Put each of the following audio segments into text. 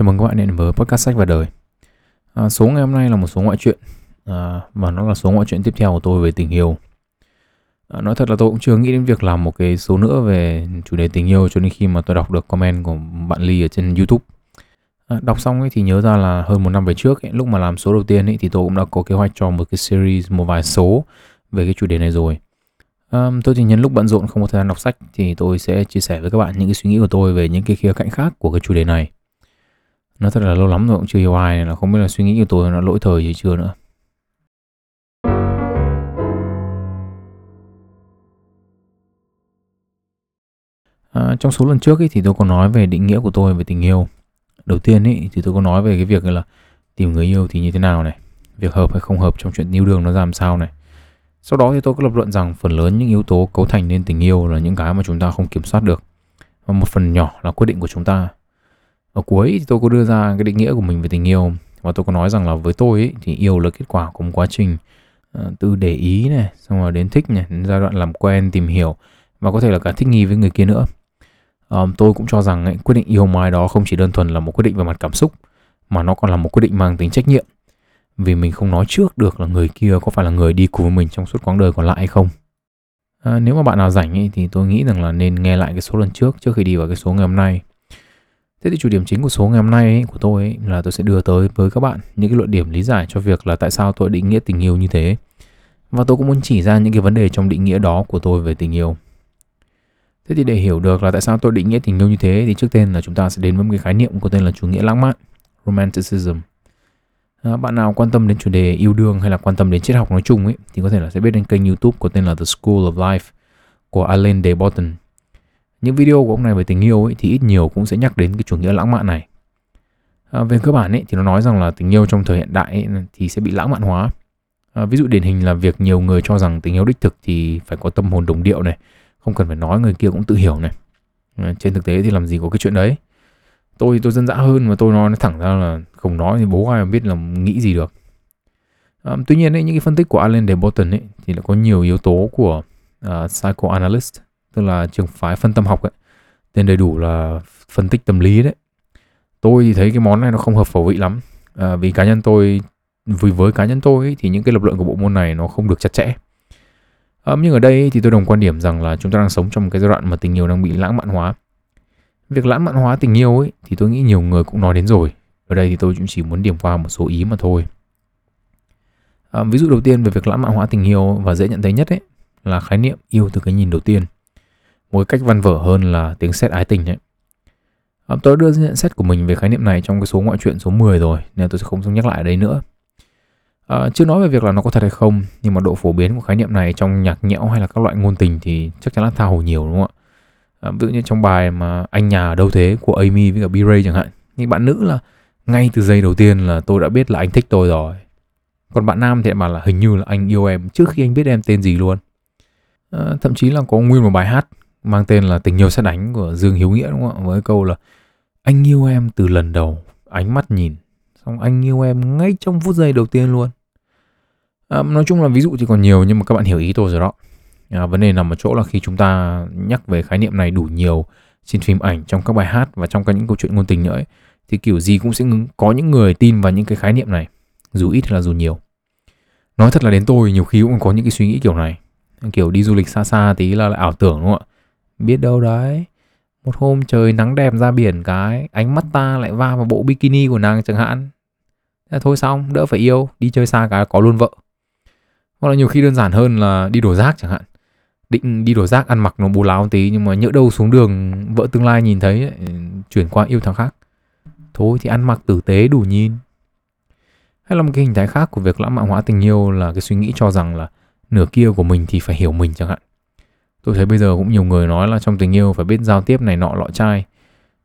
Chào mừng các bạn đến với podcast sách và đời. À, số ngày hôm nay là một số ngoại truyện à, và nó là số ngoại truyện tiếp theo của tôi về tình yêu. À, nói thật là tôi cũng chưa nghĩ đến việc làm một cái số nữa về chủ đề tình yêu cho đến khi mà tôi đọc được comment của bạn Ly ở trên YouTube. À, đọc xong ấy thì nhớ ra là hơn một năm về trước ấy, lúc mà làm số đầu tiên ấy thì tôi cũng đã có kế hoạch cho một cái series một vài số về cái chủ đề này rồi. À, tôi chỉ nhân lúc bận rộn không có thời gian đọc sách thì tôi sẽ chia sẻ với các bạn những cái suy nghĩ của tôi về những cái khía cạnh khác của cái chủ đề này nó thật là lâu lắm rồi cũng chưa hiểu ai là không biết là suy nghĩ của tôi nó lỗi thời gì chưa nữa. À, trong số lần trước ấy, thì tôi có nói về định nghĩa của tôi về tình yêu. Đầu tiên ấy, thì tôi có nói về cái việc là tìm người yêu thì như thế nào này việc hợp hay không hợp trong chuyện yêu đương nó ra làm sao này. Sau đó thì tôi có lập luận rằng phần lớn những yếu tố cấu thành nên tình yêu là những cái mà chúng ta không kiểm soát được. Và một phần nhỏ là quyết định của chúng ta ở cuối thì tôi có đưa ra cái định nghĩa của mình về tình yêu. Và tôi có nói rằng là với tôi ấy, thì yêu là kết quả của một quá trình uh, từ để ý này xong rồi đến thích này đến giai đoạn làm quen tìm hiểu và có thể là cả thích nghi với người kia nữa. Um, tôi cũng cho rằng ấy, quyết định yêu mai đó không chỉ đơn thuần là một quyết định về mặt cảm xúc mà nó còn là một quyết định mang tính trách nhiệm. Vì mình không nói trước được là người kia có phải là người đi cùng với mình trong suốt quãng đời còn lại hay không. À, nếu mà bạn nào rảnh ấy, thì tôi nghĩ rằng là nên nghe lại cái số lần trước trước khi đi vào cái số ngày hôm nay. Thế thì chủ điểm chính của số ngày hôm nay ấy, của tôi ấy, là tôi sẽ đưa tới với các bạn những cái luận điểm lý giải cho việc là tại sao tôi định nghĩa tình yêu như thế. Và tôi cũng muốn chỉ ra những cái vấn đề trong định nghĩa đó của tôi về tình yêu. Thế thì để hiểu được là tại sao tôi định nghĩa tình yêu như thế thì trước tiên là chúng ta sẽ đến với một cái khái niệm có tên là chủ nghĩa lãng mạn, romanticism. À, bạn nào quan tâm đến chủ đề yêu đương hay là quan tâm đến triết học nói chung ấy thì có thể là sẽ biết đến kênh YouTube có tên là The School of Life của Alain de Botton những video của ông này về tình yêu ấy, thì ít nhiều cũng sẽ nhắc đến cái chủ nghĩa lãng mạn này. À, về cơ bản ấy, thì nó nói rằng là tình yêu trong thời hiện đại ấy, thì sẽ bị lãng mạn hóa. À, ví dụ điển hình là việc nhiều người cho rằng tình yêu đích thực thì phải có tâm hồn đồng điệu này không cần phải nói người kia cũng tự hiểu này. À, trên thực tế thì làm gì có cái chuyện đấy. Tôi tôi dân dã hơn mà tôi nói nó thẳng ra là không nói thì bố ai mà biết là nghĩ gì được. À, tuy nhiên ấy, những cái phân tích của Alan de Botton ấy thì lại có nhiều yếu tố của uh, psychoanalyst tức là trường phái phân tâm học ấy tên đầy đủ là phân tích tâm lý đấy. Tôi thì thấy cái món này nó không hợp khẩu vị lắm. À, vì cá nhân tôi vì với cá nhân tôi ấy, thì những cái lập luận của bộ môn này nó không được chặt chẽ. À, nhưng ở đây thì tôi đồng quan điểm rằng là chúng ta đang sống trong một cái giai đoạn mà tình yêu đang bị lãng mạn hóa. Việc lãng mạn hóa tình yêu ấy thì tôi nghĩ nhiều người cũng nói đến rồi. Ở đây thì tôi cũng chỉ muốn điểm qua một số ý mà thôi. À, ví dụ đầu tiên về việc lãng mạn hóa tình yêu và dễ nhận thấy nhất ấy là khái niệm yêu từ cái nhìn đầu tiên một cách văn vở hơn là tiếng xét ái tình ấy. À, tôi đưa nhận xét của mình về khái niệm này trong cái số ngoại truyện số 10 rồi nên tôi sẽ không nhắc lại ở đây nữa. À, chưa nói về việc là nó có thật hay không nhưng mà độ phổ biến của khái niệm này trong nhạc nhẽo hay là các loại ngôn tình thì chắc chắn là tha hồ nhiều đúng không ạ? À, ví dụ như trong bài mà anh nhà ở đâu thế của Amy với cả B-Ray chẳng hạn thì bạn nữ là ngay từ giây đầu tiên là tôi đã biết là anh thích tôi rồi còn bạn nam thì lại bảo là hình như là anh yêu em trước khi anh biết em tên gì luôn à, thậm chí là có nguyên một bài hát mang tên là Tình yêu xét đánh của Dương Hiếu Nghĩa đúng không ạ? Với câu là anh yêu em từ lần đầu, ánh mắt nhìn, xong anh yêu em ngay trong phút giây đầu tiên luôn. À, nói chung là ví dụ thì còn nhiều nhưng mà các bạn hiểu ý tôi rồi đó. À, vấn đề nằm ở chỗ là khi chúng ta nhắc về khái niệm này đủ nhiều trên phim ảnh, trong các bài hát và trong các những câu chuyện ngôn tình nữa ấy, thì kiểu gì cũng sẽ có những người tin vào những cái khái niệm này, dù ít hay là dù nhiều. Nói thật là đến tôi nhiều khi cũng có những cái suy nghĩ kiểu này, kiểu đi du lịch xa xa tí là lại ảo tưởng đúng không ạ? Biết đâu đấy, một hôm trời nắng đẹp ra biển cái, ánh mắt ta lại va vào bộ bikini của nàng chẳng hạn. Thế thôi xong, đỡ phải yêu, đi chơi xa cái có luôn vợ. Hoặc là nhiều khi đơn giản hơn là đi đổ rác chẳng hạn. Định đi đổ rác ăn mặc nó bù láo tí nhưng mà nhỡ đâu xuống đường vợ tương lai nhìn thấy chuyển qua yêu thằng khác. Thôi thì ăn mặc tử tế đủ nhìn. Hay là một cái hình thái khác của việc lãng mạn hóa tình yêu là cái suy nghĩ cho rằng là nửa kia của mình thì phải hiểu mình chẳng hạn tôi thấy bây giờ cũng nhiều người nói là trong tình yêu phải biết giao tiếp này nọ lọ chai.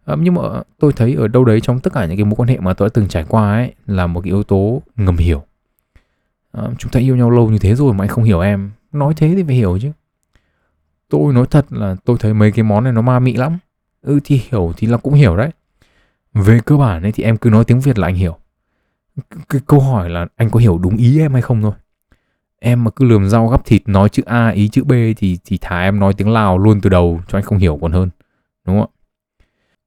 À, nhưng mà tôi thấy ở đâu đấy trong tất cả những cái mối quan hệ mà tôi đã từng trải qua ấy là một cái yếu tố ngầm hiểu. À, chúng ta yêu nhau lâu như thế rồi mà anh không hiểu em. Nói thế thì phải hiểu chứ. Tôi nói thật là tôi thấy mấy cái món này nó ma mị lắm. Ừ thì hiểu thì là cũng hiểu đấy. Về cơ bản ấy thì em cứ nói tiếng việt là anh hiểu. Cái câu hỏi là anh có hiểu đúng ý em hay không thôi em mà cứ lườm rau gắp thịt nói chữ A ý chữ B thì thì thả em nói tiếng Lào luôn từ đầu cho anh không hiểu còn hơn đúng không ạ?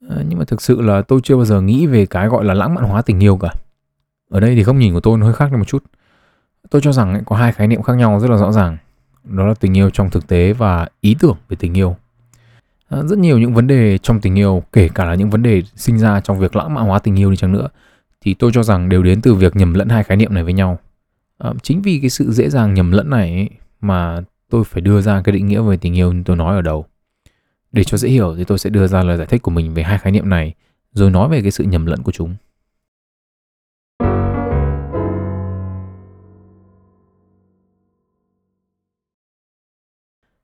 À, nhưng mà thực sự là tôi chưa bao giờ nghĩ về cái gọi là lãng mạn hóa tình yêu cả. Ở đây thì góc nhìn của tôi nó hơi khác đi một chút. Tôi cho rằng ấy, có hai khái niệm khác nhau rất là rõ ràng. Đó là tình yêu trong thực tế và ý tưởng về tình yêu. À, rất nhiều những vấn đề trong tình yêu kể cả là những vấn đề sinh ra trong việc lãng mạn hóa tình yêu đi chăng nữa thì tôi cho rằng đều đến từ việc nhầm lẫn hai khái niệm này với nhau à, chính vì cái sự dễ dàng nhầm lẫn này ấy, mà tôi phải đưa ra cái định nghĩa về tình yêu như tôi nói ở đầu. Để cho dễ hiểu thì tôi sẽ đưa ra lời giải thích của mình về hai khái niệm này rồi nói về cái sự nhầm lẫn của chúng.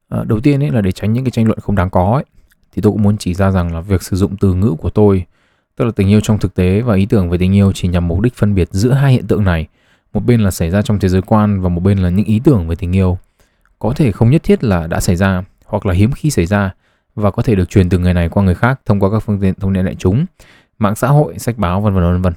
À, đầu tiên ấy là để tránh những cái tranh luận không đáng có ấy thì tôi cũng muốn chỉ ra rằng là việc sử dụng từ ngữ của tôi tức là tình yêu trong thực tế và ý tưởng về tình yêu chỉ nhằm mục đích phân biệt giữa hai hiện tượng này một bên là xảy ra trong thế giới quan và một bên là những ý tưởng về tình yêu có thể không nhất thiết là đã xảy ra hoặc là hiếm khi xảy ra và có thể được truyền từ người này qua người khác thông qua các phương tiện thông tin đại chúng, mạng xã hội, sách báo vân vân vân vân.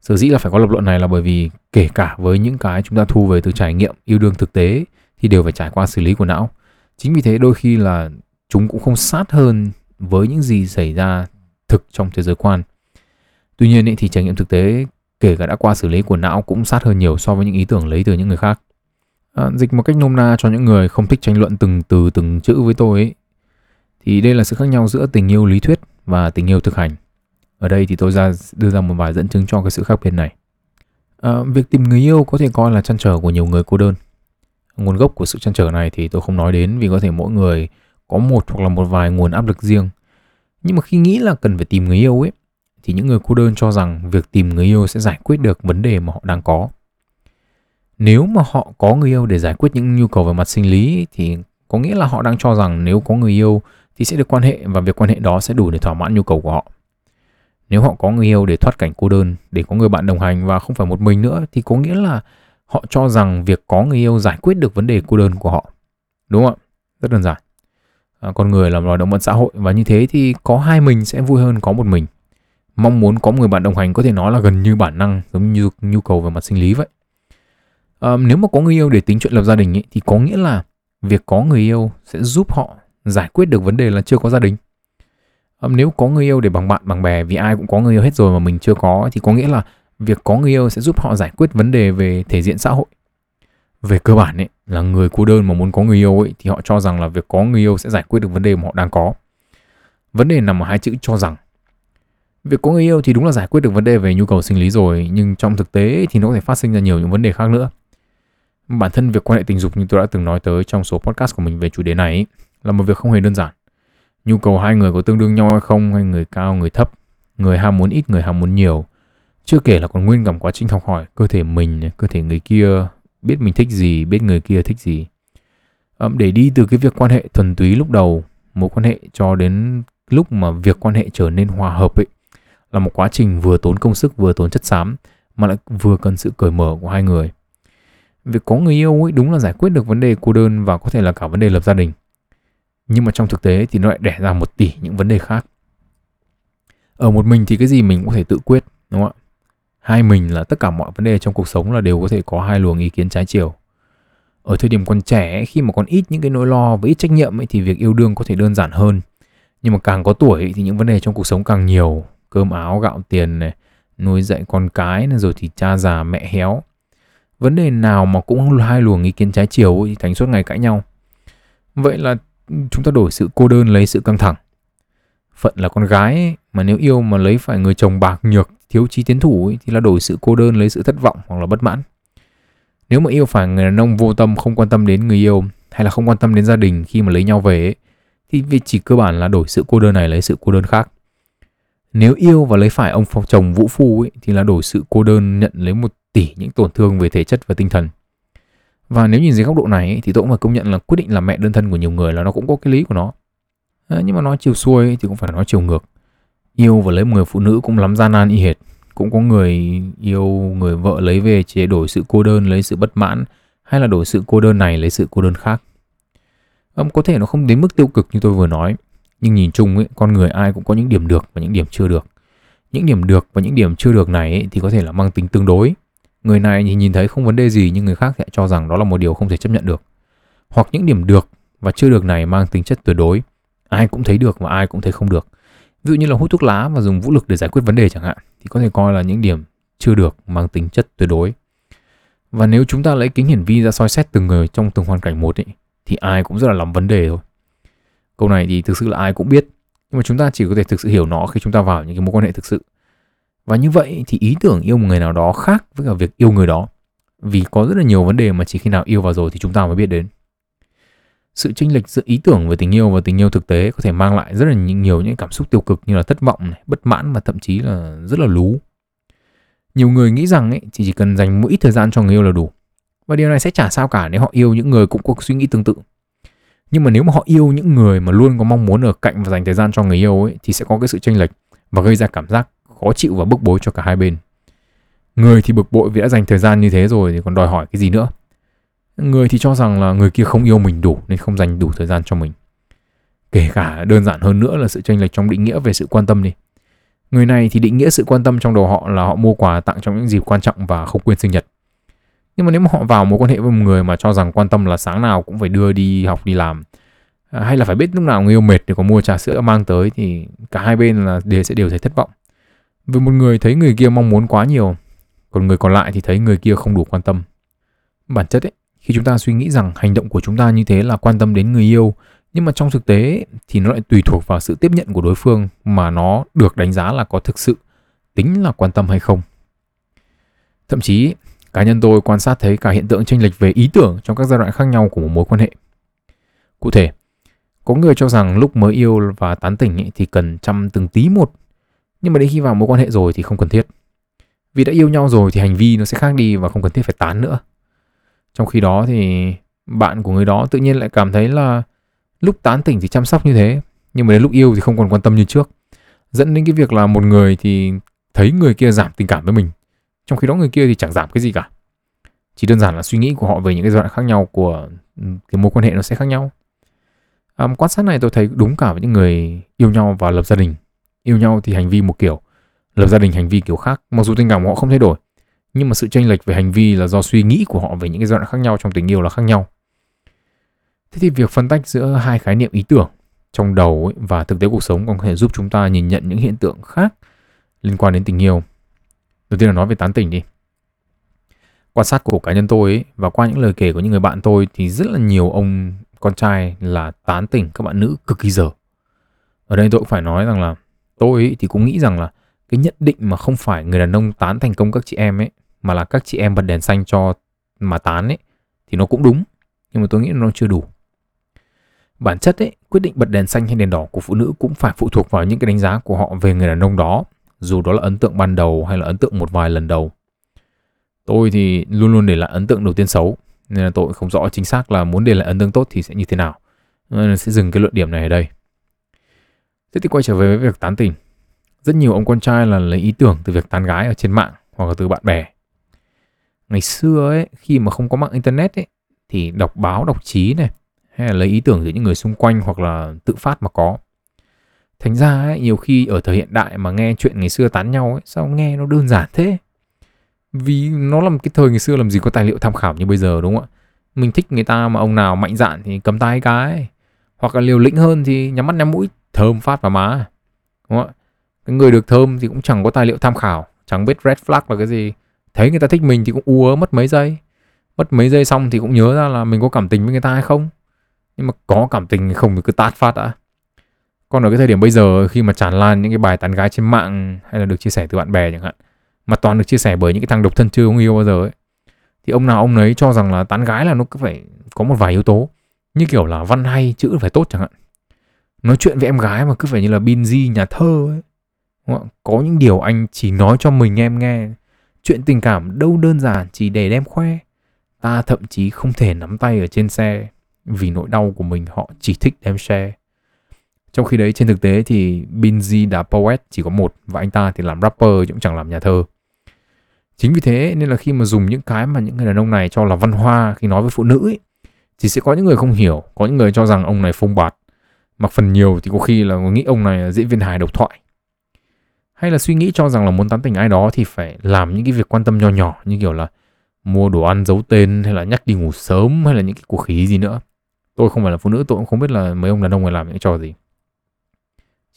Sở dĩ là phải có lập luận này là bởi vì kể cả với những cái chúng ta thu về từ trải nghiệm yêu đương thực tế thì đều phải trải qua xử lý của não. Chính vì thế đôi khi là chúng cũng không sát hơn với những gì xảy ra thực trong thế giới quan. Tuy nhiên ý, thì trải nghiệm thực tế kể cả đã qua xử lý của não cũng sát hơn nhiều so với những ý tưởng lấy từ những người khác. À, dịch một cách nôm na cho những người không thích tranh luận từng từ từng chữ với tôi ấy, thì đây là sự khác nhau giữa tình yêu lý thuyết và tình yêu thực hành. Ở đây thì tôi ra đưa ra một vài dẫn chứng cho cái sự khác biệt này. À, việc tìm người yêu có thể coi là chăn trở của nhiều người cô đơn. Nguồn gốc của sự chăn trở này thì tôi không nói đến vì có thể mỗi người có một hoặc là một vài nguồn áp lực riêng. Nhưng mà khi nghĩ là cần phải tìm người yêu ấy, thì những người cô đơn cho rằng việc tìm người yêu sẽ giải quyết được vấn đề mà họ đang có. Nếu mà họ có người yêu để giải quyết những nhu cầu về mặt sinh lý thì có nghĩa là họ đang cho rằng nếu có người yêu thì sẽ được quan hệ và việc quan hệ đó sẽ đủ để thỏa mãn nhu cầu của họ. Nếu họ có người yêu để thoát cảnh cô đơn, để có người bạn đồng hành và không phải một mình nữa thì có nghĩa là họ cho rằng việc có người yêu giải quyết được vấn đề cô đơn của họ. Đúng không ạ? Rất đơn giản. À, con người là loài động vật xã hội và như thế thì có hai mình sẽ vui hơn có một mình. Mong muốn có một người bạn đồng hành có thể nói là gần như bản năng giống như nhu cầu về mặt sinh lý vậy. À, nếu mà có người yêu để tính chuyện lập gia đình ấy, thì có nghĩa là việc có người yêu sẽ giúp họ giải quyết được vấn đề là chưa có gia đình. À, nếu có người yêu để bằng bạn bằng bè vì ai cũng có người yêu hết rồi mà mình chưa có thì có nghĩa là việc có người yêu sẽ giúp họ giải quyết vấn đề về thể diện xã hội. Về cơ bản ấy là người cô đơn mà muốn có người yêu ấy thì họ cho rằng là việc có người yêu sẽ giải quyết được vấn đề mà họ đang có. Vấn đề nằm ở hai chữ cho rằng việc có người yêu thì đúng là giải quyết được vấn đề về nhu cầu sinh lý rồi nhưng trong thực tế thì nó có thể phát sinh ra nhiều những vấn đề khác nữa bản thân việc quan hệ tình dục như tôi đã từng nói tới trong số podcast của mình về chủ đề này ấy, là một việc không hề đơn giản. Nhu cầu hai người có tương đương nhau hay không, hay người cao, người thấp, người ham muốn ít, người ham muốn nhiều. Chưa kể là còn nguyên cả quá trình học hỏi cơ thể mình, cơ thể người kia, biết mình thích gì, biết người kia thích gì. để đi từ cái việc quan hệ thuần túy lúc đầu, mối quan hệ cho đến lúc mà việc quan hệ trở nên hòa hợp ấy, là một quá trình vừa tốn công sức vừa tốn chất xám mà lại vừa cần sự cởi mở của hai người. Việc có người yêu ấy đúng là giải quyết được vấn đề cô đơn và có thể là cả vấn đề lập gia đình. Nhưng mà trong thực tế thì nó lại đẻ ra một tỷ những vấn đề khác. Ở một mình thì cái gì mình cũng có thể tự quyết đúng không ạ? Hai mình là tất cả mọi vấn đề trong cuộc sống là đều có thể có hai luồng ý kiến trái chiều. Ở thời điểm còn trẻ khi mà còn ít những cái nỗi lo và ít trách nhiệm ấy, thì việc yêu đương có thể đơn giản hơn. Nhưng mà càng có tuổi thì những vấn đề trong cuộc sống càng nhiều cơm áo gạo tiền này nuôi dạy con cái này rồi thì cha già mẹ héo. Vấn đề nào mà cũng hai luồng ý kiến trái chiều thì thành suốt ngày cãi nhau. Vậy là chúng ta đổi sự cô đơn lấy sự căng thẳng. Phận là con gái ấy, mà nếu yêu mà lấy phải người chồng bạc nhược thiếu chí tiến thủ ấy, thì là đổi sự cô đơn lấy sự thất vọng hoặc là bất mãn. Nếu mà yêu phải người đàn ông vô tâm không quan tâm đến người yêu hay là không quan tâm đến gia đình khi mà lấy nhau về ấy, thì việc chỉ cơ bản là đổi sự cô đơn này lấy sự cô đơn khác nếu yêu và lấy phải ông chồng vũ phu ấy, thì là đổi sự cô đơn nhận lấy một tỷ những tổn thương về thể chất và tinh thần. Và nếu nhìn dưới góc độ này thì tôi cũng phải công nhận là quyết định làm mẹ đơn thân của nhiều người là nó cũng có cái lý của nó. À, nhưng mà nói chiều xuôi thì cũng phải nói chiều ngược. Yêu và lấy một người phụ nữ cũng lắm gian nan y hệt. Cũng có người yêu người vợ lấy về chỉ đổi sự cô đơn lấy sự bất mãn hay là đổi sự cô đơn này lấy sự cô đơn khác. Um, có thể nó không đến mức tiêu cực như tôi vừa nói nhưng nhìn chung ấy, con người ai cũng có những điểm được và những điểm chưa được. Những điểm được và những điểm chưa được này ấy, thì có thể là mang tính tương đối. Người này thì nhìn thấy không vấn đề gì nhưng người khác sẽ cho rằng đó là một điều không thể chấp nhận được. Hoặc những điểm được và chưa được này mang tính chất tuyệt đối. Ai cũng thấy được và ai cũng thấy không được. Ví dụ như là hút thuốc lá và dùng vũ lực để giải quyết vấn đề chẳng hạn thì có thể coi là những điểm chưa được mang tính chất tuyệt đối. Và nếu chúng ta lấy kính hiển vi ra soi xét từng người trong từng hoàn cảnh một ấy, thì ai cũng rất là lắm vấn đề thôi câu này thì thực sự là ai cũng biết nhưng mà chúng ta chỉ có thể thực sự hiểu nó khi chúng ta vào những cái mối quan hệ thực sự. Và như vậy thì ý tưởng yêu một người nào đó khác với cả việc yêu người đó vì có rất là nhiều vấn đề mà chỉ khi nào yêu vào rồi thì chúng ta mới biết đến. Sự chênh lệch giữa ý tưởng về tình yêu và tình yêu thực tế có thể mang lại rất là nhiều những cảm xúc tiêu cực như là thất vọng này, bất mãn và thậm chí là rất là lú. Nhiều người nghĩ rằng ấy, chỉ cần dành một ít thời gian cho người yêu là đủ. Và điều này sẽ chả sao cả nếu họ yêu những người cũng có suy nghĩ tương tự nhưng mà nếu mà họ yêu những người mà luôn có mong muốn ở cạnh và dành thời gian cho người yêu ấy, thì sẽ có cái sự chênh lệch và gây ra cảm giác khó chịu và bức bối cho cả hai bên. Người thì bực bội vì đã dành thời gian như thế rồi thì còn đòi hỏi cái gì nữa? Người thì cho rằng là người kia không yêu mình đủ nên không dành đủ thời gian cho mình. Kể cả đơn giản hơn nữa là sự chênh lệch trong định nghĩa về sự quan tâm đi. Người này thì định nghĩa sự quan tâm trong đầu họ là họ mua quà tặng trong những dịp quan trọng và không quên sinh nhật nhưng mà nếu mà họ vào mối quan hệ với một người mà cho rằng quan tâm là sáng nào cũng phải đưa đi học đi làm à, hay là phải biết lúc nào người yêu mệt để có mua trà sữa mang tới thì cả hai bên là đều sẽ đều thấy thất vọng. Vì một người thấy người kia mong muốn quá nhiều còn người còn lại thì thấy người kia không đủ quan tâm. Bản chất ấy khi chúng ta suy nghĩ rằng hành động của chúng ta như thế là quan tâm đến người yêu nhưng mà trong thực tế thì nó lại tùy thuộc vào sự tiếp nhận của đối phương mà nó được đánh giá là có thực sự tính là quan tâm hay không. Thậm chí cá nhân tôi quan sát thấy cả hiện tượng chênh lệch về ý tưởng trong các giai đoạn khác nhau của một mối quan hệ. Cụ thể, có người cho rằng lúc mới yêu và tán tỉnh ấy thì cần chăm từng tí một, nhưng mà đến khi vào mối quan hệ rồi thì không cần thiết. Vì đã yêu nhau rồi thì hành vi nó sẽ khác đi và không cần thiết phải tán nữa. Trong khi đó thì bạn của người đó tự nhiên lại cảm thấy là lúc tán tỉnh thì chăm sóc như thế, nhưng mà đến lúc yêu thì không còn quan tâm như trước. Dẫn đến cái việc là một người thì thấy người kia giảm tình cảm với mình trong khi đó người kia thì chẳng giảm cái gì cả. Chỉ đơn giản là suy nghĩ của họ về những cái giai đoạn khác nhau của ừ, cái mối quan hệ nó sẽ khác nhau. À, quan sát này tôi thấy đúng cả với những người yêu nhau và lập gia đình. Yêu nhau thì hành vi một kiểu lập gia đình hành vi kiểu khác. Mặc dù tình cảm của họ không thay đổi nhưng mà sự chênh lệch về hành vi là do suy nghĩ của họ về những cái giai đoạn khác nhau trong tình yêu là khác nhau. Thế thì việc phân tách giữa hai khái niệm ý tưởng trong đầu ấy và thực tế cuộc sống còn có thể giúp chúng ta nhìn nhận những hiện tượng khác liên quan đến tình yêu đầu tiên là nói về tán tỉnh đi. Quan sát của cá nhân tôi ấy, và qua những lời kể của những người bạn tôi thì rất là nhiều ông con trai là tán tỉnh các bạn nữ cực kỳ dở. Ở đây tôi cũng phải nói rằng là tôi ấy thì cũng nghĩ rằng là cái nhận định mà không phải người đàn ông tán thành công các chị em ấy mà là các chị em bật đèn xanh cho mà tán ấy thì nó cũng đúng nhưng mà tôi nghĩ nó chưa đủ. Bản chất ấy quyết định bật đèn xanh hay đèn đỏ của phụ nữ cũng phải phụ thuộc vào những cái đánh giá của họ về người đàn ông đó dù đó là ấn tượng ban đầu hay là ấn tượng một vài lần đầu. Tôi thì luôn luôn để lại ấn tượng đầu tiên xấu, nên là tôi không rõ chính xác là muốn để lại ấn tượng tốt thì sẽ như thế nào. Nên sẽ dừng cái luận điểm này ở đây. Thế thì quay trở về với việc tán tỉnh. Rất nhiều ông con trai là lấy ý tưởng từ việc tán gái ở trên mạng hoặc là từ bạn bè. Ngày xưa ấy, khi mà không có mạng internet ấy, thì đọc báo, đọc chí này, hay là lấy ý tưởng từ những người xung quanh hoặc là tự phát mà có thành ra ấy, nhiều khi ở thời hiện đại mà nghe chuyện ngày xưa tán nhau ấy sao nghe nó đơn giản thế? Vì nó là một cái thời ngày xưa làm gì có tài liệu tham khảo như bây giờ đúng không ạ? Mình thích người ta mà ông nào mạnh dạn thì cầm tay cái. Hoặc là liều lĩnh hơn thì nhắm mắt nhắm mũi thơm phát vào má đúng không ạ? Cái người được thơm thì cũng chẳng có tài liệu tham khảo chẳng biết red flag là cái gì. Thấy người ta thích mình thì cũng ua mất mấy giây. Mất mấy giây xong thì cũng nhớ ra là mình có cảm tình với người ta hay không? Nhưng mà có cảm tình không thì cứ tát phát đã còn ở cái thời điểm bây giờ, khi mà tràn lan những cái bài tán gái trên mạng hay là được chia sẻ từ bạn bè chẳng hạn, mà toàn được chia sẻ bởi những cái thằng độc thân chưa có yêu bao giờ ấy, thì ông nào ông ấy cho rằng là tán gái là nó cứ phải có một vài yếu tố, như kiểu là văn hay chữ phải tốt chẳng hạn. Nói chuyện với em gái mà cứ phải như là bin di, nhà thơ ấy. Có những điều anh chỉ nói cho mình em nghe. Chuyện tình cảm đâu đơn giản, chỉ để đem khoe. Ta thậm chí không thể nắm tay ở trên xe vì nỗi đau của mình họ chỉ thích đem share trong khi đấy trên thực tế thì Binz đã poet chỉ có một và anh ta thì làm rapper cũng chẳng làm nhà thơ. Chính vì thế nên là khi mà dùng những cái mà những người đàn ông này cho là văn hoa khi nói với phụ nữ ấy, thì sẽ có những người không hiểu, có những người cho rằng ông này phông bạt. Mặc phần nhiều thì có khi là nghĩ ông này là diễn viên hài độc thoại. Hay là suy nghĩ cho rằng là muốn tán tỉnh ai đó thì phải làm những cái việc quan tâm nho nhỏ như kiểu là mua đồ ăn giấu tên hay là nhắc đi ngủ sớm hay là những cái cuộc khí gì nữa. Tôi không phải là phụ nữ tôi cũng không biết là mấy ông đàn ông này làm những trò gì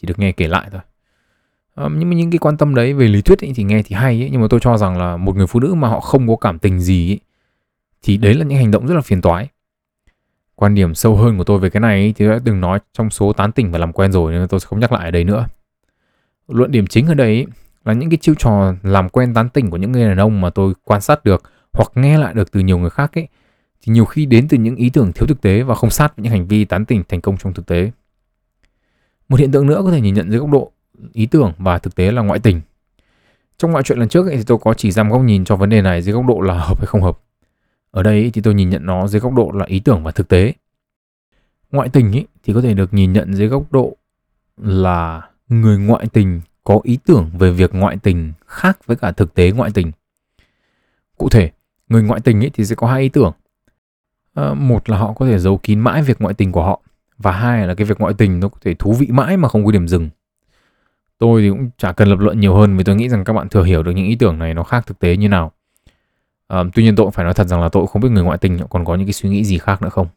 chỉ được nghe kể lại thôi. À, nhưng mà những cái quan tâm đấy về lý thuyết ấy, thì nghe thì hay ấy, nhưng mà tôi cho rằng là một người phụ nữ mà họ không có cảm tình gì ấy, thì đấy là những hành động rất là phiền toái. Quan điểm sâu hơn của tôi về cái này ấy, thì tôi đã từng nói trong số tán tỉnh và làm quen rồi nên tôi sẽ không nhắc lại ở đây nữa. Luận điểm chính ở đây ấy, là những cái chiêu trò làm quen tán tỉnh của những người đàn ông mà tôi quan sát được hoặc nghe lại được từ nhiều người khác ấy thì nhiều khi đến từ những ý tưởng thiếu thực tế và không sát với những hành vi tán tỉnh thành công trong thực tế. Một hiện tượng nữa có thể nhìn nhận dưới góc độ ý tưởng và thực tế là ngoại tình. Trong ngoại chuyện lần trước ấy, thì tôi có chỉ ra một góc nhìn cho vấn đề này dưới góc độ là hợp hay không hợp. Ở đây thì tôi nhìn nhận nó dưới góc độ là ý tưởng và thực tế. Ngoại tình ấy, thì có thể được nhìn nhận dưới góc độ là người ngoại tình có ý tưởng về việc ngoại tình khác với cả thực tế ngoại tình. Cụ thể, người ngoại tình ấy thì sẽ có hai ý tưởng. À, một là họ có thể giấu kín mãi việc ngoại tình của họ và hai là cái việc ngoại tình nó có thể thú vị mãi mà không có điểm dừng. Tôi thì cũng chả cần lập luận nhiều hơn vì tôi nghĩ rằng các bạn thừa hiểu được những ý tưởng này nó khác thực tế như nào. À, tuy nhiên tôi cũng phải nói thật rằng là tôi không biết người ngoại tình còn có những cái suy nghĩ gì khác nữa không.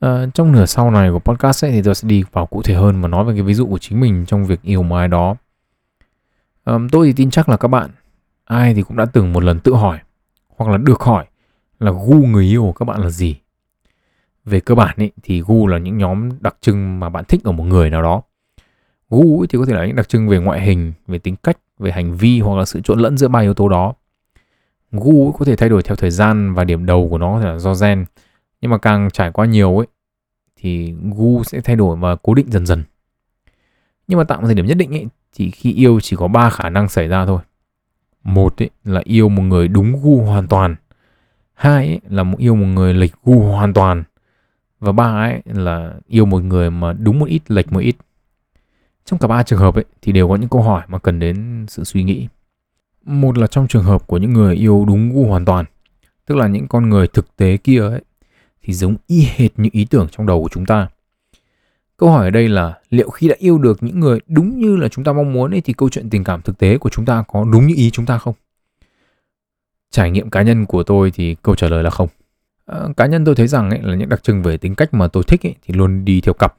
À, trong nửa sau này của podcast ấy, thì tôi sẽ đi vào cụ thể hơn và nói về cái ví dụ của chính mình trong việc yêu một ai đó. À, tôi thì tin chắc là các bạn ai thì cũng đã từng một lần tự hỏi hoặc là được hỏi là gu người yêu của các bạn là gì. Về cơ bản ý, thì gu là những nhóm đặc trưng mà bạn thích ở một người nào đó. Gu thì có thể là những đặc trưng về ngoại hình, về tính cách, về hành vi hoặc là sự trộn lẫn giữa ba yếu tố đó. Gu có thể thay đổi theo thời gian và điểm đầu của nó là do gen nhưng mà càng trải qua nhiều ấy thì gu sẽ thay đổi và cố định dần dần nhưng mà tại một thời điểm nhất định ấy thì khi yêu chỉ có ba khả năng xảy ra thôi một ấy là yêu một người đúng gu hoàn toàn. Hai ấy là một yêu một người lệch gu hoàn toàn. Và ba ấy là yêu một người mà đúng một ít, lệch một ít. Trong cả ba trường hợp ấy, thì đều có những câu hỏi mà cần đến sự suy nghĩ. Một là trong trường hợp của những người yêu đúng gu hoàn toàn, tức là những con người thực tế kia ấy, thì giống y hệt như ý tưởng trong đầu của chúng ta. Câu hỏi ở đây là liệu khi đã yêu được những người đúng như là chúng ta mong muốn ấy thì câu chuyện tình cảm thực tế của chúng ta có đúng như ý chúng ta không? Trải nghiệm cá nhân của tôi thì câu trả lời là không. À, cá nhân tôi thấy rằng ấy là những đặc trưng về tính cách mà tôi thích ấy, thì luôn đi theo cặp.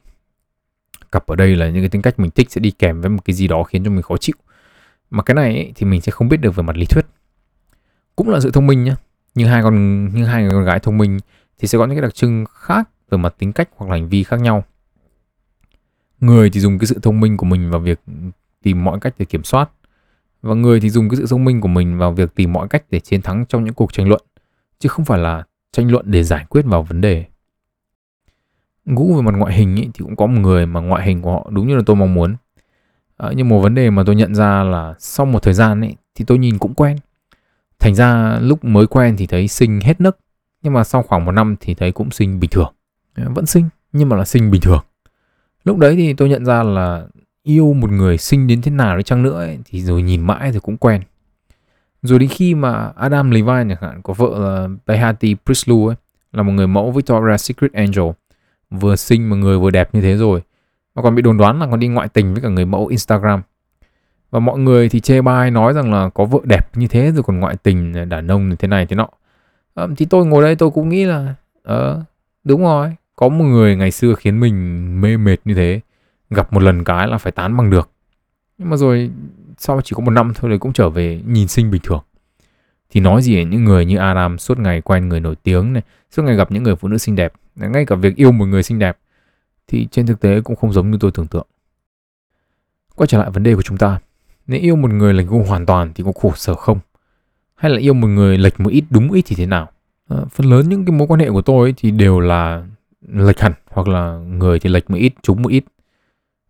Cặp ở đây là những cái tính cách mình thích sẽ đi kèm với một cái gì đó khiến cho mình khó chịu. Mà cái này ấy, thì mình sẽ không biết được về mặt lý thuyết. Cũng là sự thông minh nhá. Nhưng hai con như hai người con gái thông minh thì sẽ có những cái đặc trưng khác về mặt tính cách hoặc là hành vi khác nhau người thì dùng cái sự thông minh của mình vào việc tìm mọi cách để kiểm soát. Và người thì dùng cái sự thông minh của mình vào việc tìm mọi cách để chiến thắng trong những cuộc tranh luận chứ không phải là tranh luận để giải quyết vào vấn đề. Ngũ về mặt ngoại hình ý, thì cũng có một người mà ngoại hình của họ đúng như là tôi mong muốn. À, nhưng một vấn đề mà tôi nhận ra là sau một thời gian ấy thì tôi nhìn cũng quen. Thành ra lúc mới quen thì thấy sinh hết nấc nhưng mà sau khoảng một năm thì thấy cũng sinh bình thường. Vẫn sinh nhưng mà là sinh bình thường lúc đấy thì tôi nhận ra là yêu một người sinh đến thế nào đi chăng nữa ấy, thì rồi nhìn mãi thì cũng quen. Rồi đến khi mà Adam Levine chẳng hạn có vợ là Behati Prislu ấy là một người mẫu Victoria's Secret Angel vừa xinh mà người vừa đẹp như thế rồi. Mà còn bị đồn đoán là còn đi ngoại tình với cả người mẫu Instagram. Và mọi người thì chê bai nói rằng là có vợ đẹp như thế rồi còn ngoại tình đàn ông thế này thế nọ. À, thì tôi ngồi đây tôi cũng nghĩ là ờ đúng rồi có một người ngày xưa khiến mình mê mệt như thế gặp một lần cái là phải tán bằng được. Nhưng mà rồi sau chỉ có một năm thôi thì cũng trở về nhìn sinh bình thường. Thì nói gì những người như Adam suốt ngày quen người nổi tiếng này suốt ngày gặp những người phụ nữ xinh đẹp ngay cả việc yêu một người xinh đẹp thì trên thực tế cũng không giống như tôi tưởng tượng. Quay trở lại vấn đề của chúng ta nếu yêu một người lành gu hoàn toàn thì có khổ sở không? Hay là yêu một người lệch một ít đúng ít thì thế nào? À, phần lớn những cái mối quan hệ của tôi ấy thì đều là lệch hẳn hoặc là người thì lệch một ít trúng một ít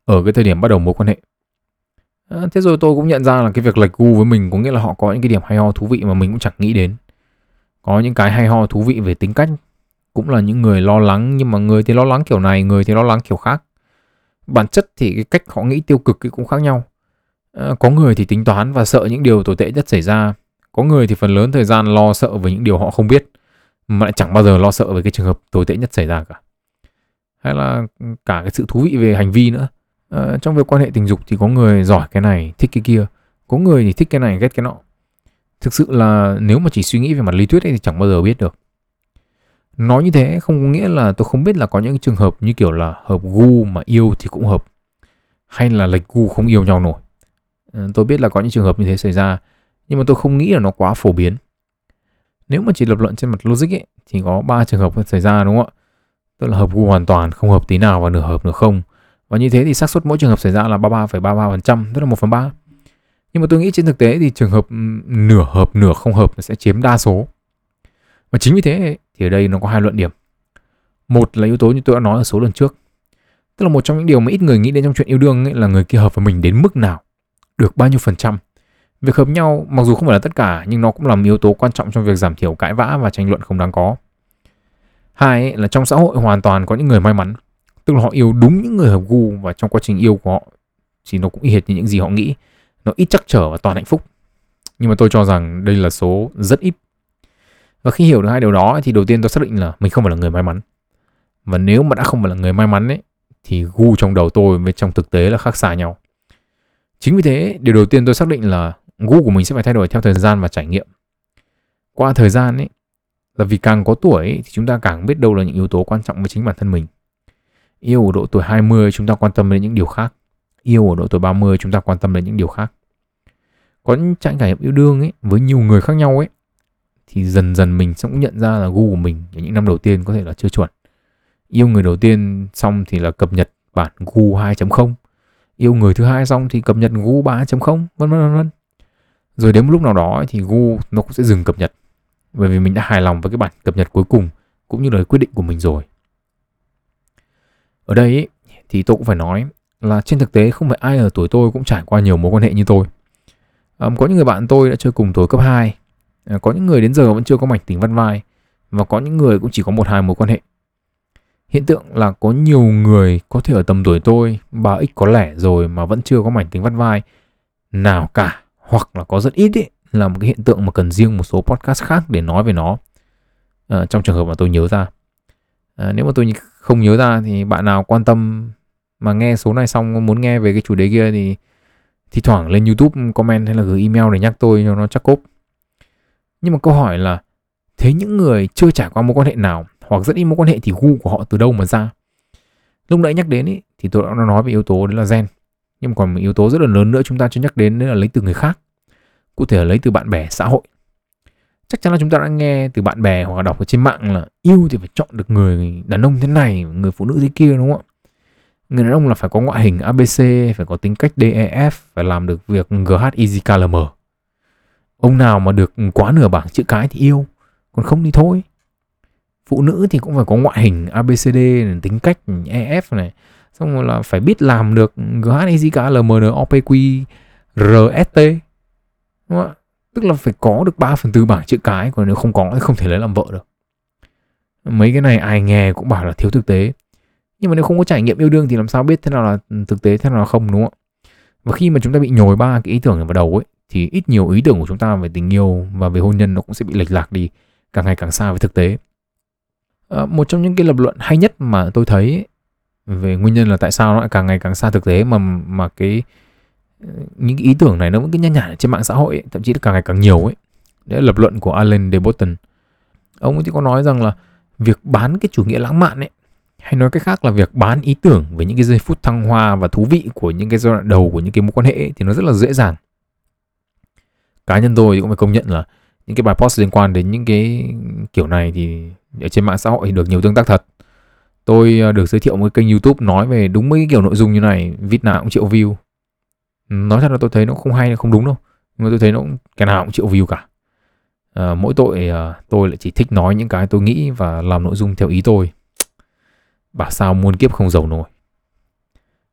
ở cái thời điểm bắt đầu mối quan hệ. À, thế rồi tôi cũng nhận ra là cái việc lệch gu với mình có nghĩa là họ có những cái điểm hay ho thú vị mà mình cũng chẳng nghĩ đến. Có những cái hay ho thú vị về tính cách cũng là những người lo lắng nhưng mà người thì lo lắng kiểu này người thì lo lắng kiểu khác. Bản chất thì cái cách họ nghĩ tiêu cực cũng khác nhau. À, có người thì tính toán và sợ những điều tồi tệ nhất xảy ra có người thì phần lớn thời gian lo sợ về những điều họ không biết mà lại chẳng bao giờ lo sợ về cái trường hợp tồi tệ nhất xảy ra cả. Hay là ừ, cả cái sự thú vị về hành vi nữa. À, trong việc quan hệ tình dục thì có người giỏi cái này thích cái kia. Có người thì thích cái này ghét cái nọ. Thực sự là nếu mà chỉ suy nghĩ về mặt lý thuyết ấy thì chẳng bao giờ biết được. Nói như thế không có nghĩa là tôi không biết là có những trường hợp như kiểu là hợp gu mà yêu thì cũng hợp hay là lệch gu không yêu nhau nổi. Ờ, tôi biết là có những trường hợp như thế xảy ra nhưng mà tôi không nghĩ là nó quá phổ biến nếu mà chỉ lập luận trên mặt logic ấy, thì có ba trường hợp xảy ra đúng không ạ tức là hợp gu hoàn toàn không hợp tí nào và nửa hợp nửa không và như thế thì xác suất mỗi trường hợp xảy ra là 33,33%, tức là 1 phần 3. Nhưng mà tôi nghĩ trên thực tế thì trường hợp nửa hợp nửa không hợp sẽ chiếm đa số. Và chính vì thế thì ở đây nó có hai luận điểm. Một là yếu tố như tôi đã nói ở số lần trước. Tức là một trong những điều mà ít người nghĩ đến trong chuyện yêu đương ấy là người kia hợp với mình đến mức nào, được bao nhiêu phần trăm. Việc hợp nhau mặc dù không phải là tất cả nhưng nó cũng là một yếu tố quan trọng trong việc giảm thiểu cãi vã và tranh luận không đáng có. Hai là trong xã hội hoàn toàn có những người may mắn, tức là họ yêu đúng những người hợp gu và trong quá trình yêu của họ thì nó cũng y hệt như những gì họ nghĩ, nó ít chắc trở và toàn hạnh phúc. Nhưng mà tôi cho rằng đây là số rất ít. Và khi hiểu được hai điều đó thì đầu tiên tôi xác định là mình không phải là người may mắn. Và nếu mà đã không phải là người may mắn ấy thì gu trong đầu tôi với trong thực tế là khác xa nhau. Chính vì thế, điều đầu tiên tôi xác định là gu của mình sẽ phải thay đổi theo thời gian và trải nghiệm. Qua thời gian ấy, là vì càng có tuổi ấy, thì chúng ta càng biết đâu là những yếu tố quan trọng với chính bản thân mình. Yêu ở độ tuổi 20 chúng ta quan tâm đến những điều khác. Yêu ở độ tuổi 30 chúng ta quan tâm đến những điều khác. Có những trải nghiệm yêu đương ấy với nhiều người khác nhau ấy thì dần dần mình sẽ cũng nhận ra là gu của mình ở những năm đầu tiên có thể là chưa chuẩn. Yêu người đầu tiên xong thì là cập nhật bản gu 2.0. Yêu người thứ hai xong thì cập nhật gu 3.0 vân vân vân vân. Rồi đến một lúc nào đó thì gu nó cũng sẽ dừng cập nhật. Bởi vì mình đã hài lòng với cái bản cập nhật cuối cùng cũng như là quyết định của mình rồi. Ở đây ý, thì tôi cũng phải nói là trên thực tế không phải ai ở tuổi tôi cũng trải qua nhiều mối quan hệ như tôi. Có những người bạn tôi đã chơi cùng tuổi cấp 2 à, có những người đến giờ vẫn chưa có mảnh tình văn vai. Và có những người cũng chỉ có một hai mối quan hệ. Hiện tượng là có nhiều người có thể ở tầm tuổi tôi ba x có lẻ rồi mà vẫn chưa có mảnh tình văn vai nào cả hoặc là có rất ít ý, là một cái hiện tượng mà cần riêng một số podcast khác để nói về nó à, trong trường hợp mà tôi nhớ ra à, nếu mà tôi không nhớ ra thì bạn nào quan tâm mà nghe số này xong muốn nghe về cái chủ đề kia thì thì thoảng lên YouTube comment hay là gửi email để nhắc tôi cho nó chắc cốp. Nhưng mà câu hỏi là thế những người chưa trải qua mối quan hệ nào hoặc rất ít mối quan hệ thì gu của họ từ đâu mà ra? Lúc nãy nhắc đến ý, thì tôi đã nói về yếu tố đấy là gen. Nhưng còn một yếu tố rất là lớn nữa chúng ta chưa nhắc đến đấy là lấy từ người khác. Cụ thể là lấy từ bạn bè, xã hội. Chắc chắn là chúng ta đã nghe từ bạn bè hoặc là đọc ở trên mạng là yêu thì phải chọn được người đàn ông thế này người phụ nữ thế kia đúng không ạ? Người đàn ông là phải có ngoại hình abc phải có tính cách def phải làm được việc gh easy klm ông nào mà được quá nửa bảng chữ cái thì yêu còn không thì thôi. Phụ nữ thì cũng phải có ngoại hình abcd tính cách ef này xong rồi là phải biết làm được gh easy opq rst đúng không ạ? Tức là phải có được 3 phần tư bảng chữ cái còn nếu không có thì không thể lấy làm vợ được. Mấy cái này ai nghe cũng bảo là thiếu thực tế. Nhưng mà nếu không có trải nghiệm yêu đương thì làm sao biết thế nào là thực tế thế nào là không đúng không và khi mà chúng ta bị nhồi ba cái ý tưởng này vào đầu ấy thì ít nhiều ý tưởng của chúng ta về tình yêu và về hôn nhân nó cũng sẽ bị lệch lạc đi càng ngày càng xa với thực tế. À, một trong những cái lập luận hay nhất mà tôi thấy ấy, về nguyên nhân là tại sao nó lại càng ngày càng xa thực tế mà mà cái ờ, những cái ý tưởng này nó vẫn cứ nhăn nhản trên mạng xã hội ấy, thậm chí là càng ngày càng nhiều ấy. Đấy là lập luận của Alan de Botton. Ông ấy thì có nói rằng là việc bán cái chủ nghĩa lãng mạn ấy hay nói cách khác là việc bán ý tưởng về những cái giây phút thăng hoa và thú vị của những cái giai đoạn đầu của những cái mối quan hệ ấy, thì nó rất là dễ dàng. Cá nhân tôi thì cũng phải công nhận là những cái bài post liên quan đến những cái kiểu này thì ở trên mạng xã hội thì được nhiều tương tác thật tôi ờ, được giới thiệu một kênh youtube nói về đúng mấy cái kiểu nội dung như này vít nào cũng triệu view. Nói thật là tôi thấy nó không hay không đúng đâu. Nhưng mà tôi thấy nó cũng cái nào cũng triệu view cả. À, mỗi tội à, tôi lại chỉ thích nói những cái tôi nghĩ và làm nội dung theo ý tôi. Bảo sao muôn kiếp không giàu nổi.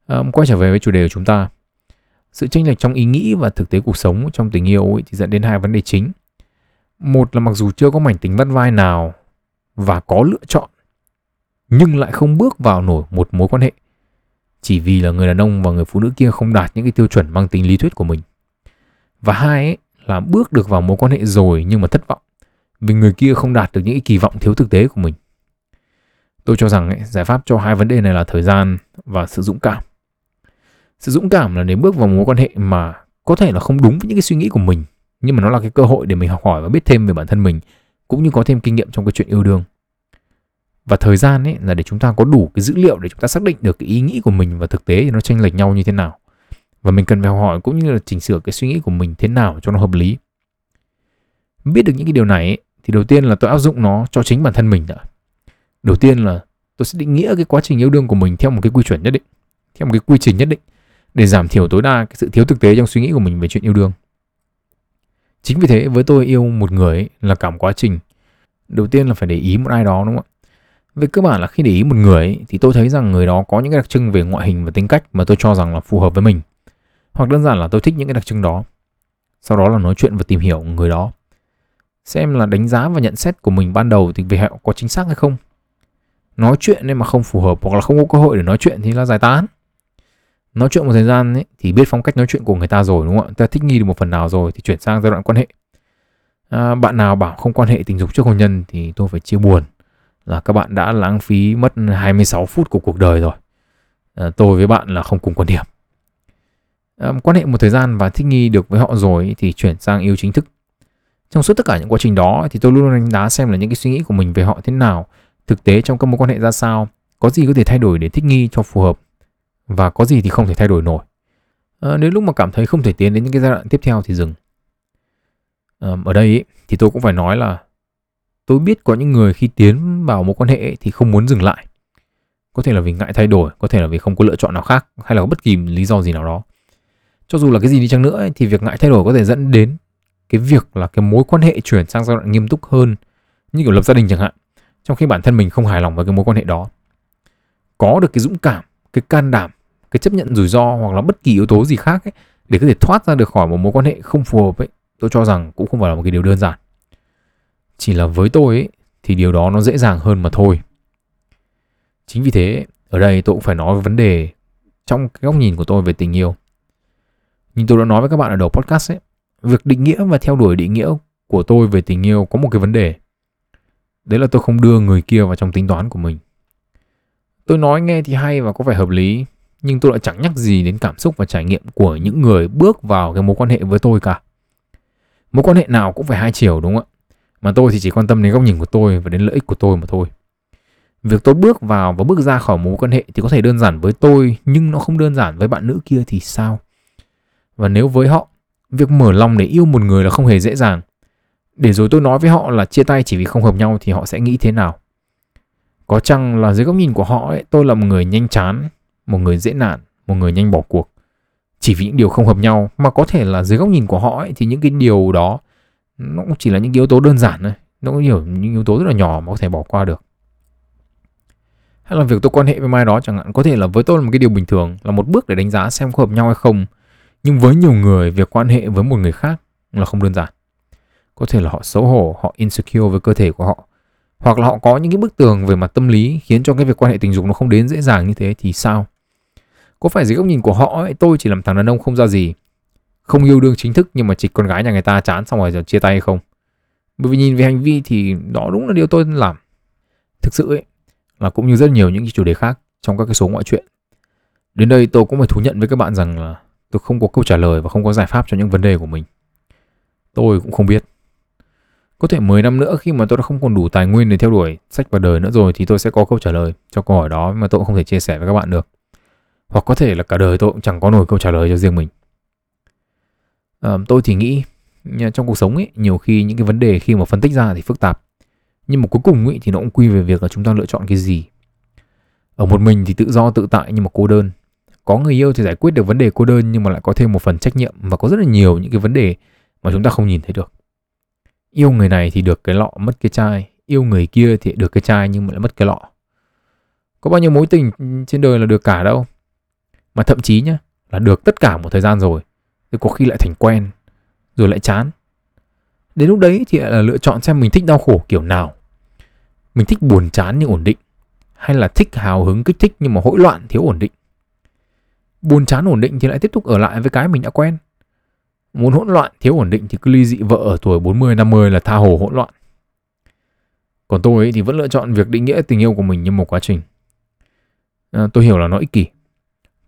À, quay trở về với chủ đề của chúng ta. Sự chênh lệch trong ý nghĩ và thực tế cuộc sống trong tình yêu ấy thì dẫn đến hai vấn đề chính. Một là mặc dù chưa có mảnh tính vắt vai nào và có lựa chọn nhưng lại không bước vào nổi một mối quan hệ chỉ vì là người đàn ông và người phụ nữ kia không đạt những cái tiêu chuẩn mang tính lý thuyết của mình. Và hai ấy là bước được vào mối quan hệ rồi nhưng mà thất vọng vì người kia không đạt được những cái kỳ vọng thiếu thực tế của mình. Tôi cho rằng ấy, giải pháp cho hai vấn đề này là thời gian và sự dũng cảm. Sự dũng cảm là để bước vào mối quan hệ mà có thể là không đúng với những cái suy nghĩ của mình nhưng mà nó là cái cơ hội để mình học hỏi và biết thêm về bản thân mình cũng như có thêm kinh nghiệm trong cái chuyện yêu đương và thời gian ấy là để chúng ta có đủ cái dữ liệu để chúng ta xác định được cái ý nghĩ của mình và thực tế thì nó chênh lệch nhau như thế nào. Và mình cần phải hỏi cũng như là chỉnh sửa cái suy nghĩ của mình thế nào cho nó hợp lý. Biết được những cái điều này ấy, thì đầu tiên là tôi áp dụng nó cho chính bản thân mình đã. Đầu tiên là tôi sẽ định nghĩa cái quá trình yêu đương của mình theo một cái quy chuẩn nhất định theo một cái quy trình nhất định để giảm thiểu tối đa cái sự thiếu thực tế trong suy nghĩ của mình về chuyện yêu đương. Chính vì thế với tôi yêu một người ấy, là cả một quá trình. Đầu tiên là phải để ý một ai đó đúng không ạ? Về cơ bản là khi để ý một người ấy, thì tôi thấy rằng người đó có những cái đặc trưng về ngoại hình và tính cách mà tôi cho rằng là phù hợp với mình. Hoặc đơn giản là tôi thích những cái đặc trưng đó. Sau đó là nói chuyện và tìm hiểu người đó. Xem là đánh giá và nhận xét của mình ban đầu thì về họ có chính xác hay không. Nói chuyện nên mà không phù hợp hoặc là không có cơ hội để nói chuyện thì là giải tán. Nói chuyện một thời gian ấy, thì biết phong cách nói chuyện của người ta rồi đúng không ạ? Ta thích nghi được một phần nào rồi thì chuyển sang giai đoạn quan hệ. À, bạn nào bảo không quan hệ tình dục trước hôn nhân thì tôi phải chia buồn là các bạn đã lãng phí mất 26 phút của cuộc đời rồi. À, tôi với bạn là không cùng quan điểm. À, quan hệ một thời gian và thích nghi được với họ rồi thì chuyển sang yêu chính thức. Trong suốt tất cả những quá trình đó thì tôi luôn đánh giá xem là những cái suy nghĩ của mình về họ thế nào thực tế trong các mối quan hệ ra sao có gì có thể thay đổi để thích nghi cho phù hợp và có gì thì không thể thay đổi nổi. Ờ, à, nếu lúc mà cảm thấy không thể tiến đến những cái giai đoạn tiếp theo thì dừng. À, ở đây ý, thì tôi cũng phải nói là tôi biết có những người khi tiến vào một quan hệ thì không muốn dừng lại. Có thể là vì ngại thay đổi có thể là vì không có lựa chọn nào khác hay là có bất kỳ lý do gì nào đó. Cho dù là cái gì đi chăng nữa ấy, thì việc ngại thay đổi có thể dẫn đến cái việc là cái mối quan hệ chuyển sang giai đoạn nghiêm túc hơn như kiểu lập gia đình chẳng hạn trong khi bản thân mình không hài lòng với cái mối quan hệ đó. Có được cái dũng cảm cái can đảm cái chấp nhận rủi ro hoặc là bất kỳ yếu tố gì khác ấy, để có thể thoát ra được khỏi một mối quan hệ không phù hợp ấy tôi cho rằng cũng không phải là một cái điều đơn giản chỉ là với tôi ấy, thì điều đó nó dễ dàng hơn mà thôi. Chính vì thế ở đây tôi cũng phải nói về vấn đề trong cái góc nhìn của tôi về tình yêu. Nhưng tôi đã nói với các bạn ở đầu podcast ấy việc định nghĩa và theo đuổi định nghĩa của tôi về tình yêu có một cái vấn đề. Đấy là tôi không đưa người kia vào trong tính toán của mình. Tôi nói nghe thì hay và có vẻ hợp lý nhưng tôi lại chẳng nhắc gì đến cảm xúc và trải nghiệm của những người bước vào cái mối quan hệ với tôi cả. Mối quan hệ nào cũng phải hai chiều đúng không ạ? Mà tôi thì chỉ quan tâm đến góc nhìn của tôi và đến lợi ích của tôi mà thôi. Việc tôi bước vào và bước ra khỏi mối quan hệ thì có thể đơn giản với tôi nhưng nó không đơn giản với bạn nữ kia thì sao? Và nếu với họ việc mở lòng để yêu một người là không hề dễ dàng. Để rồi tôi nói với họ là chia tay chỉ vì không hợp nhau thì họ sẽ nghĩ thế nào? Có chăng là dưới góc nhìn của họ ấy, tôi là một người nhanh chán một người dễ nản một người nhanh bỏ cuộc? Chỉ vì những điều không hợp nhau mà có thể là dưới góc nhìn của họ ấy, thì những cái điều đó nó cũng chỉ là những yếu tố đơn giản thôi. Nó cũng nhiều những yếu tố rất là nhỏ mà có thể bỏ qua được. Hay là việc tôi quan hệ với mai đó chẳng hạn có thể là với tôi là một cái điều bình thường là một bước để đánh giá xem có hợp nhau hay không. Nhưng với nhiều người việc quan hệ với một người khác là không đơn giản. Có thể là họ xấu hổ họ insecure với cơ thể của họ. Hoặc là họ có những cái bức tường về mặt tâm lý khiến cho cái việc quan hệ tình dục nó không đến dễ dàng như thế thì sao? Có phải dưới góc nhìn của họ ấy, tôi chỉ làm thằng đàn ông không ra gì? Không yêu đương chính thức, nhưng mà chỉ con gái nhà người ta chán xong rồi chia tay hay không? Bởi vì nhìn về hành vi thì đó đúng là điều tôi làm. Thực sự ấy, là cũng như rất nhiều những cái chủ đề khác trong các cái số ngoại chuyện đến đây tôi cũng phải thú nhận với các bạn rằng là tôi không có câu trả lời và không có giải pháp cho những vấn đề của mình. Tôi cũng không biết. Có thể 10 năm nữa khi mà tôi đã không còn đủ tài nguyên để theo đuổi sách và đời nữa rồi thì tôi sẽ có câu trả lời cho câu hỏi đó mà tôi cũng không thể chia sẻ với các bạn được. Hoặc có thể là cả đời tôi cũng chẳng có nổi câu trả lời cho riêng mình. Ờ, tôi thì nghĩ trong cuộc sống ấy, nhiều khi những cái vấn đề khi mà phân tích ra thì phức tạp. Nhưng mà cuối cùng ấy, thì nó cũng quy về việc là chúng ta lựa chọn cái gì. Ở một mình thì tự do tự tại nhưng mà cô đơn. Có người yêu thì giải quyết được vấn đề cô đơn nhưng mà lại có thêm một phần trách nhiệm và có rất là nhiều những cái vấn đề mà chúng ta không nhìn thấy được yêu người này thì được cái lọ mất cái chai yêu người kia thì được cái chai nhưng mà lại mất cái lọ có bao nhiêu mối tình trên đời là được cả đâu mà thậm chí nhá là được tất cả một thời gian rồi thì có khi lại thành quen rồi lại chán đến lúc đấy thì lại là lựa chọn xem mình thích đau khổ kiểu nào mình thích buồn chán nhưng ổn định hay là thích hào hứng kích thích nhưng mà hỗn loạn thiếu ổn định buồn chán ổn định thì lại tiếp tục ở lại với cái mình đã quen Muốn hỗn loạn, thiếu ổn định thì cứ ly dị vợ ở tuổi 40 50 là tha hồ hỗn loạn. Còn tôi ấy thì vẫn lựa chọn việc định nghĩa tình yêu của mình như một quá trình. À, tôi hiểu là nó ích kỷ.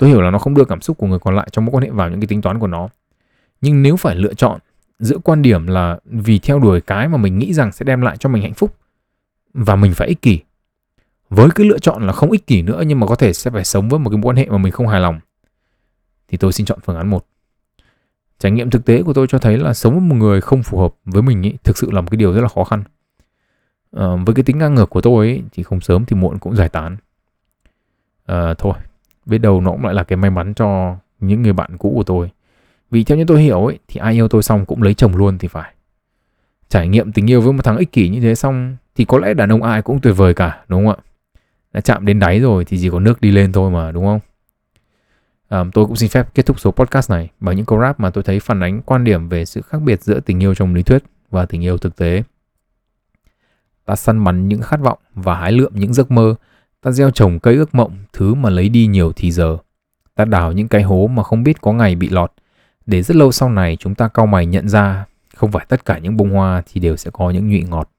Tôi hiểu là nó không đưa cảm xúc của người còn lại trong mối quan hệ vào những cái tính toán của nó. Nhưng nếu phải lựa chọn giữa quan điểm là vì theo đuổi cái mà mình nghĩ rằng sẽ đem lại cho mình hạnh phúc và mình phải ích kỷ với cái lựa chọn là không ích kỷ nữa nhưng mà có thể sẽ phải sống với một cái mối quan hệ mà mình không hài lòng thì tôi xin chọn phương án một. Trải nghiệm thực tế của tôi cho thấy là sống với một người không phù hợp với mình ý, thực sự là một cái điều rất là khó khăn. À, với cái tính ngang ngược của tôi ý, thì không sớm thì muộn cũng giải tán. À, thôi biết đâu nó cũng lại là cái may mắn cho những người bạn cũ của tôi. Vì theo như tôi hiểu ấy thì ai yêu tôi xong cũng lấy chồng luôn thì phải. Trải nghiệm tình yêu với một thằng ích kỷ như thế xong thì có lẽ đàn ông ai cũng tuyệt vời cả đúng không ạ? Đã chạm đến đáy rồi thì chỉ có nước đi lên thôi mà đúng không? À, tôi cũng xin phép kết thúc số podcast này bằng những câu rap mà tôi thấy phản ánh quan điểm về sự khác biệt giữa tình yêu trong lý thuyết và tình yêu thực tế. Ta săn bắn những khát vọng và hái lượm những giấc mơ ta gieo trồng cây ước mộng, thứ mà lấy đi nhiều thì giờ. Ta đào những cái hố mà không biết có ngày bị lọt. Để rất lâu sau này chúng ta cau mày nhận ra, không phải tất cả những bông hoa thì đều sẽ có những nhụy ngọt.